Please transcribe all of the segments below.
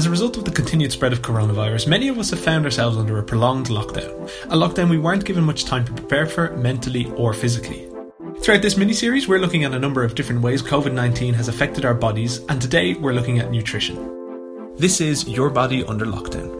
As a result of the continued spread of coronavirus, many of us have found ourselves under a prolonged lockdown. A lockdown we weren't given much time to prepare for, mentally or physically. Throughout this mini series, we're looking at a number of different ways COVID 19 has affected our bodies, and today we're looking at nutrition. This is Your Body Under Lockdown.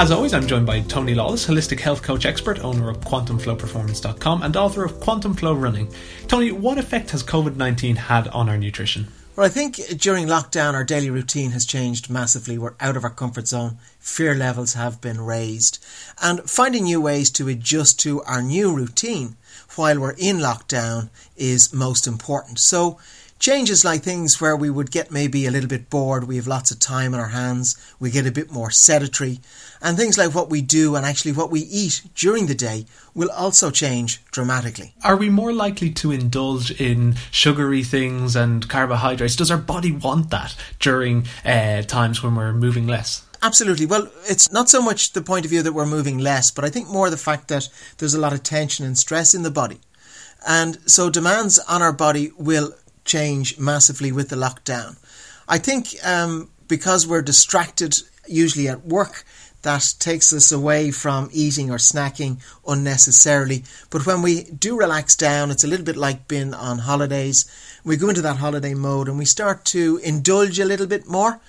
As always, I'm joined by Tony Lawless, holistic health coach expert, owner of QuantumFlowPerformance.com, and author of Quantum Flow Running. Tony, what effect has COVID 19 had on our nutrition? Well, I think during lockdown, our daily routine has changed massively. We're out of our comfort zone. Fear levels have been raised. And finding new ways to adjust to our new routine while we're in lockdown is most important. So, Changes like things where we would get maybe a little bit bored, we have lots of time on our hands, we get a bit more sedentary, and things like what we do and actually what we eat during the day will also change dramatically. Are we more likely to indulge in sugary things and carbohydrates? Does our body want that during uh, times when we're moving less? Absolutely. Well, it's not so much the point of view that we're moving less, but I think more the fact that there's a lot of tension and stress in the body. And so demands on our body will change massively with the lockdown. I think um, because we're distracted, usually at work, that takes us away from eating or snacking unnecessarily. But when we do relax down, it's a little bit like being on holidays. We go into that holiday mode and we start to indulge a little bit more.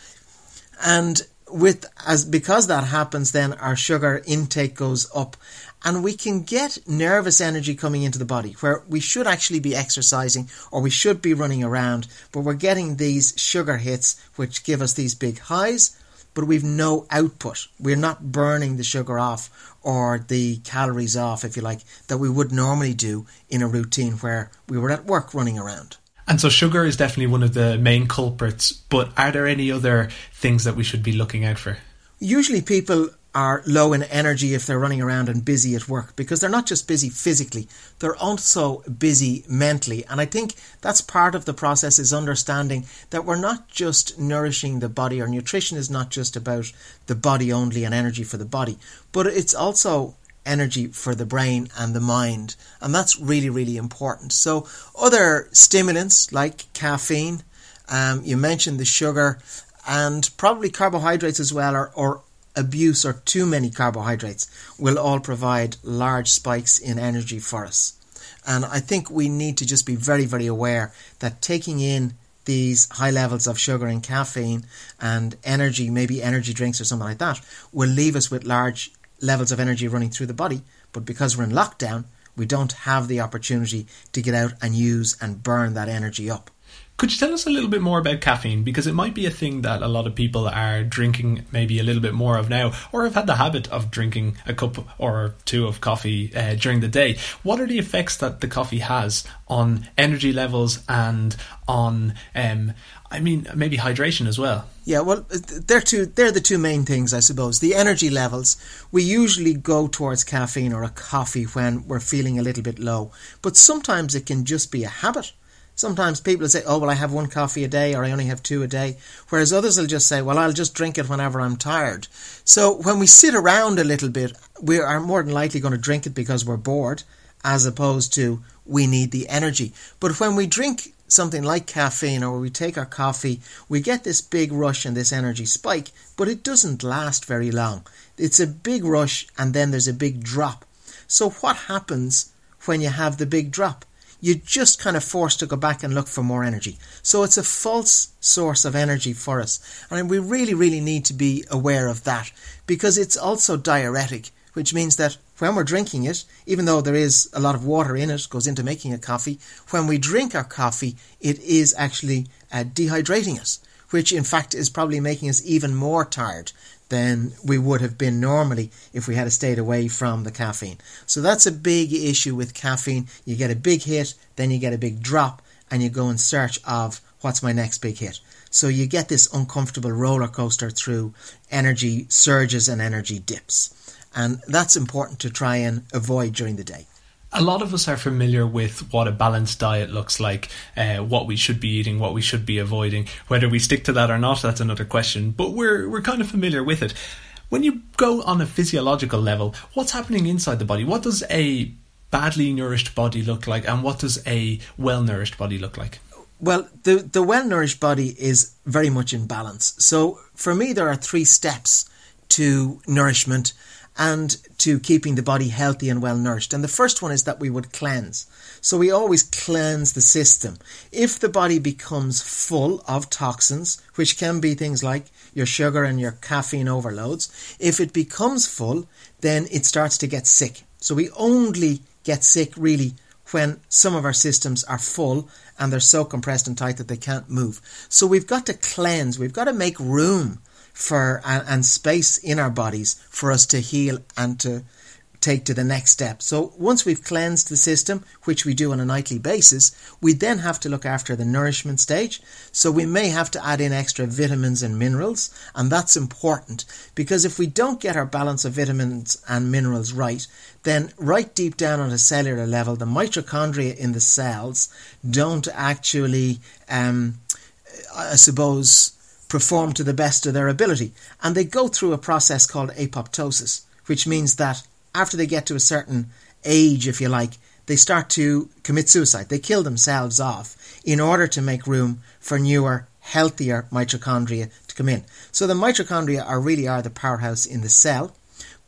And with as because that happens, then our sugar intake goes up, and we can get nervous energy coming into the body where we should actually be exercising or we should be running around, but we're getting these sugar hits which give us these big highs, but we've no output. We're not burning the sugar off or the calories off, if you like, that we would normally do in a routine where we were at work running around. And so sugar is definitely one of the main culprits, but are there any other things that we should be looking out for? Usually people are low in energy if they're running around and busy at work because they're not just busy physically, they're also busy mentally. And I think that's part of the process is understanding that we're not just nourishing the body, or nutrition is not just about the body only and energy for the body, but it's also energy for the brain and the mind. And that's really, really important. So, other stimulants like caffeine, um, you mentioned the sugar, and probably carbohydrates as well, or, or abuse or too many carbohydrates will all provide large spikes in energy for us. And I think we need to just be very, very aware that taking in these high levels of sugar and caffeine and energy, maybe energy drinks or something like that, will leave us with large levels of energy running through the body. But because we're in lockdown, we don't have the opportunity to get out and use and burn that energy up. Could you tell us a little bit more about caffeine? Because it might be a thing that a lot of people are drinking maybe a little bit more of now, or have had the habit of drinking a cup or two of coffee uh, during the day. What are the effects that the coffee has on energy levels and on, um, I mean, maybe hydration as well? Yeah, well, they're two. They're the two main things, I suppose. The energy levels. We usually go towards caffeine or a coffee when we're feeling a little bit low, but sometimes it can just be a habit Sometimes people say, oh, well, I have one coffee a day or I only have two a day. Whereas others will just say, well, I'll just drink it whenever I'm tired. So when we sit around a little bit, we are more than likely going to drink it because we're bored, as opposed to we need the energy. But when we drink something like caffeine or we take our coffee, we get this big rush and this energy spike, but it doesn't last very long. It's a big rush and then there's a big drop. So what happens when you have the big drop? You're just kind of forced to go back and look for more energy. So it's a false source of energy for us. And we really, really need to be aware of that because it's also diuretic, which means that when we're drinking it, even though there is a lot of water in it, goes into making a coffee, when we drink our coffee, it is actually uh, dehydrating us, which in fact is probably making us even more tired than we would have been normally if we had stayed away from the caffeine. So that's a big issue with caffeine. You get a big hit, then you get a big drop, and you go in search of what's my next big hit. So you get this uncomfortable roller coaster through energy surges and energy dips. And that's important to try and avoid during the day a lot of us are familiar with what a balanced diet looks like, uh, what we should be eating, what we should be avoiding. Whether we stick to that or not, that's another question. But we're we're kind of familiar with it. When you go on a physiological level, what's happening inside the body? What does a badly nourished body look like, and what does a well nourished body look like? Well, the, the well nourished body is very much in balance. So for me, there are three steps to nourishment and to keeping the body healthy and well nourished. And the first one is that we would cleanse. So we always cleanse the system. If the body becomes full of toxins, which can be things like your sugar and your caffeine overloads, if it becomes full, then it starts to get sick. So we only get sick really when some of our systems are full and they're so compressed and tight that they can't move. So we've got to cleanse, we've got to make room for and, and space in our bodies for us to heal and to take to the next step. So once we've cleansed the system, which we do on a nightly basis, we then have to look after the nourishment stage. So we may have to add in extra vitamins and minerals, and that's important because if we don't get our balance of vitamins and minerals right, then right deep down on a cellular level, the mitochondria in the cells don't actually, um, I suppose, perform to the best of their ability. And they go through a process called apoptosis, which means that after they get to a certain age, if you like, they start to commit suicide. They kill themselves off in order to make room for newer, healthier mitochondria to come in. So the mitochondria are really are the powerhouse in the cell,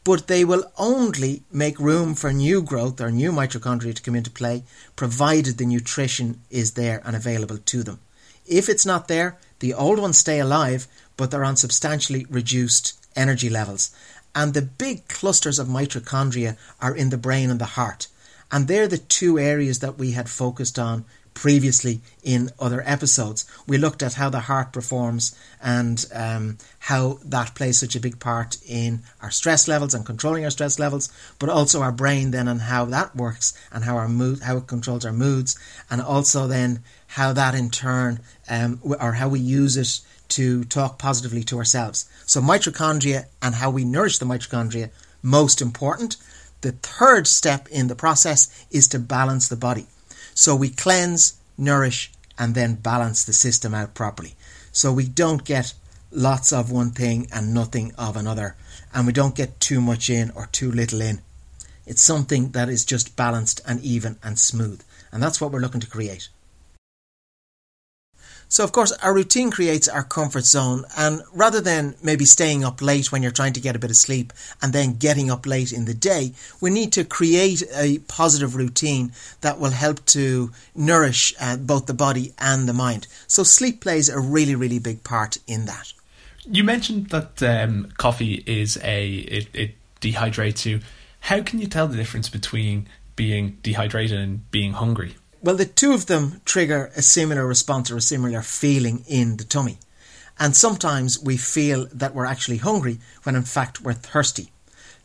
but they will only make room for new growth or new mitochondria to come into play, provided the nutrition is there and available to them. If it's not there, the old ones stay alive, but they're on substantially reduced energy levels. And the big clusters of mitochondria are in the brain and the heart. And they're the two areas that we had focused on previously in other episodes. We looked at how the heart performs and um, how that plays such a big part in our stress levels and controlling our stress levels, but also our brain then and how that works and how our mood, how it controls our moods, and also then how that in turn, um, or how we use it to talk positively to ourselves. So mitochondria and how we nourish the mitochondria, most important. The third step in the process is to balance the body. So we cleanse, nourish, and then balance the system out properly. So we don't get lots of one thing and nothing of another, and we don't get too much in or too little in. It's something that is just balanced and even and smooth, and that's what we're looking to create. So, of course, our routine creates our comfort zone. And rather than maybe staying up late when you're trying to get a bit of sleep and then getting up late in the day, we need to create a positive routine that will help to nourish uh, both the body and the mind. So, sleep plays a really, really big part in that. You mentioned that um, coffee is a it, it dehydrates you. How can you tell the difference between being dehydrated and being hungry? Well, the two of them trigger a similar response or a similar feeling in the tummy. And sometimes we feel that we're actually hungry when in fact we're thirsty.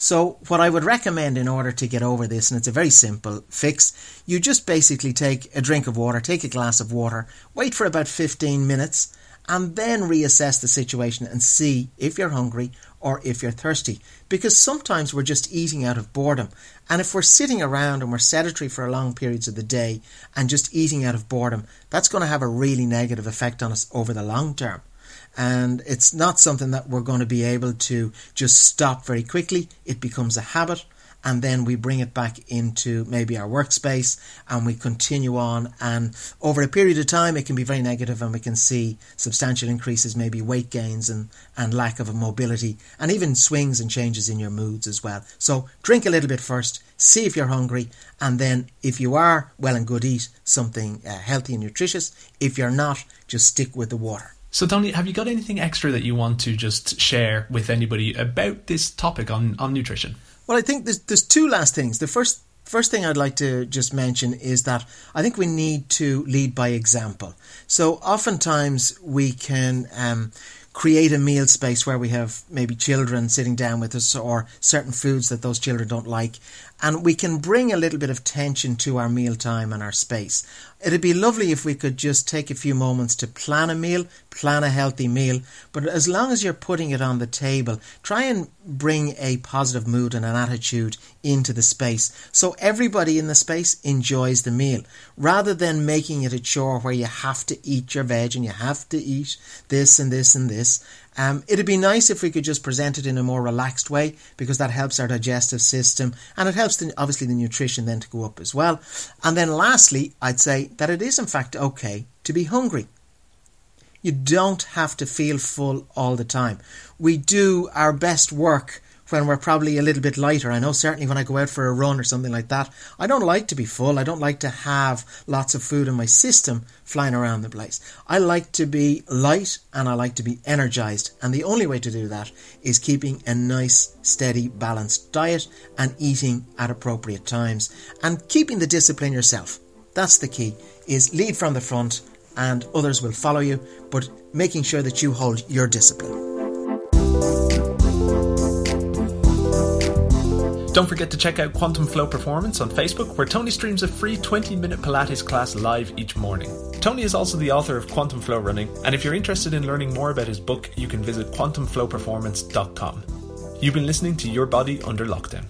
So, what I would recommend in order to get over this, and it's a very simple fix, you just basically take a drink of water, take a glass of water, wait for about 15 minutes, and then reassess the situation and see if you're hungry or if you're thirsty. Because sometimes we're just eating out of boredom. And if we're sitting around and we're sedentary for long periods of the day and just eating out of boredom, that's going to have a really negative effect on us over the long term. And it's not something that we're going to be able to just stop very quickly. It becomes a habit and then we bring it back into maybe our workspace and we continue on. And over a period of time it can be very negative and we can see substantial increases maybe weight gains and, and lack of mobility and even swings and changes in your moods as well. So drink a little bit first see if you're hungry and then if you are well and good eat something uh, healthy and nutritious. If you're not just stick with the water. So, Tony, have you got anything extra that you want to just share with anybody about this topic on, on nutrition? Well, I think there's there's two last things. The first first thing I'd like to just mention is that I think we need to lead by example. So oftentimes we can um, create a meal space where we have maybe children sitting down with us or certain foods that those children don't like and we can bring a little bit of tension to our meal time and our space. It'd be lovely if we could just take a few moments to plan a meal, plan a healthy meal, but as long as you're putting it on the table, try and bring a positive mood and an attitude into the space. So everybody in the space enjoys the meal. Rather than making it a chore where you have to eat your veg and you have to eat this and this and this um, it'd be nice if we could just present it in a more relaxed way because that helps our digestive system and it helps the, obviously the nutrition then to go up as well. And then lastly, I'd say that it is in fact okay to be hungry. You don't have to feel full all the time. We do our best work when we're probably a little bit lighter. I know certainly when I go out for a run or something like that, I don't like to be full. I don't like to have lots of food in my system flying around the place. I like to be light and I like to be energized. And the only way to do that is keeping a nice, steady, balanced diet and eating at appropriate times and keeping the discipline yourself. That's the key is lead from the front and others will follow you, but making sure that you hold your discipline. Don't forget to check out Quantum Flow Performance on Facebook, where Tony streams a free 20 minute Pilates class live each morning. Tony is also the author of Quantum Flow Running, and if you're interested in learning more about his book, you can visit quantumflowperformance.com. You've been listening to Your Body Under Lockdown.